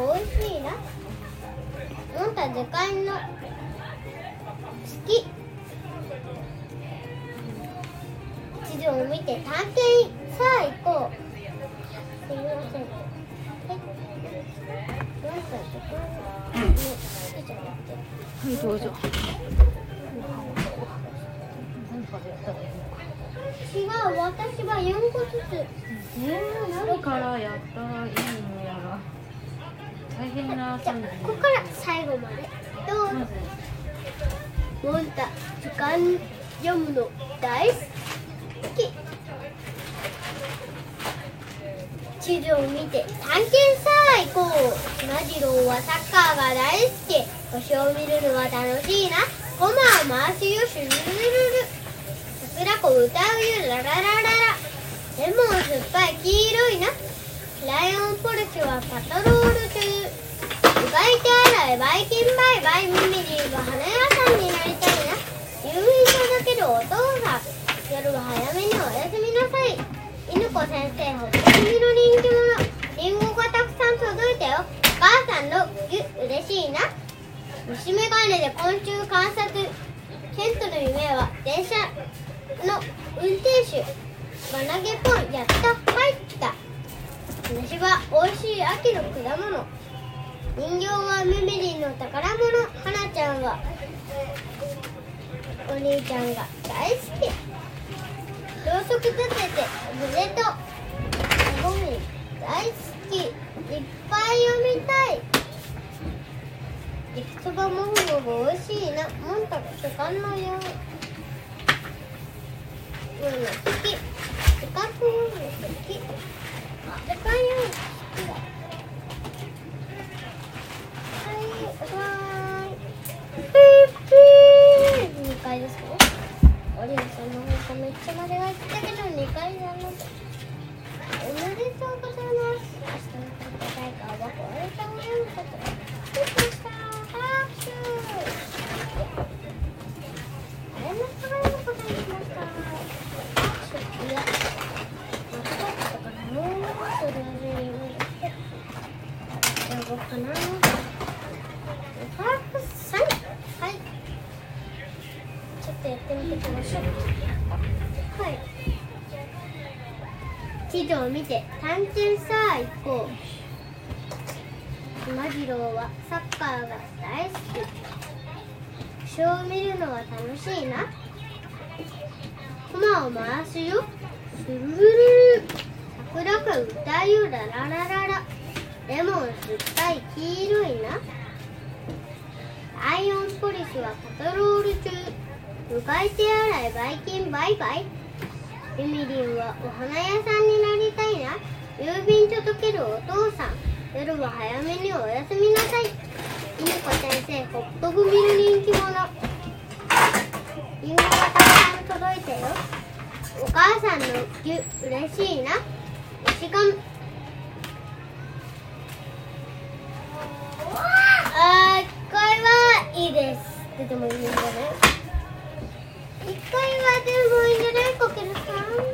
も美味しいな。あんたでかの。好き。地図を見て探検さあ行こうすみませんはいどうぞ。違う私は4個ずつ、えー、何からやったらいいの。大変なじゃあここから最後までどうぞまずモンタ図鑑読むの大好き地図を見て探検さあ行こうマジローは。サッカーが大好き星を見るのは楽しいなコマを回すよシュルルルル桜子歌うよ。ラララララ。レモン酸っぱい黄色いな。ライオンポルシェはパトロール中うがい手洗いバイキンバイバイミミリーは花屋さん。になりたいな郵便届けるお父さん。夜は早めにおやすみなさい。犬子先生ほっときみの人気者リンゴがたくさん届いたよ。お母さんのぎゅ嬉しいな。虫眼鏡で昆虫観察ケントの夢は電車の運転手輪投げポンやった入った梨は美味しい秋の果物。人形はメメリンの宝物。花ちゃんはお兄ちゃんが大好き。ろうそく立てて胸とゴミ大好き。いっぱい読みたい。焼きそばもふもふ美味しいな。モンタが図鑑のよう。うん好き。めっちゃ間違えてたけど、二階なの。おめでとうございます。明日の答えがわかれたおめでと。でした。拍手。あれの答えの答えしました。拍手。いや。間違ったから、もうそれで言う。どうかな。パークさん。はい。ちょっとやってみてください。はい。地図を見て探検さあ行こう。マジローはサッカーが大好き。星を見るのは楽しいな。コマを回すよ。スルルルル。桜が歌うよラララララ。レモン酸っぱい黄色いな。アイオンポリスはパトロール中。うがい手洗いバイキンバイバイ。はお花屋さんになりたいな。郵便届けるお父さん。夜は早めにおやすみなさい。ゆみこ先生ホット組の人気者。郵便ごたくさん届いたよ。お母さんのぎゅれしいな。推しがあーこれはいいです。ってでもいいんだね一回はでも gonna come?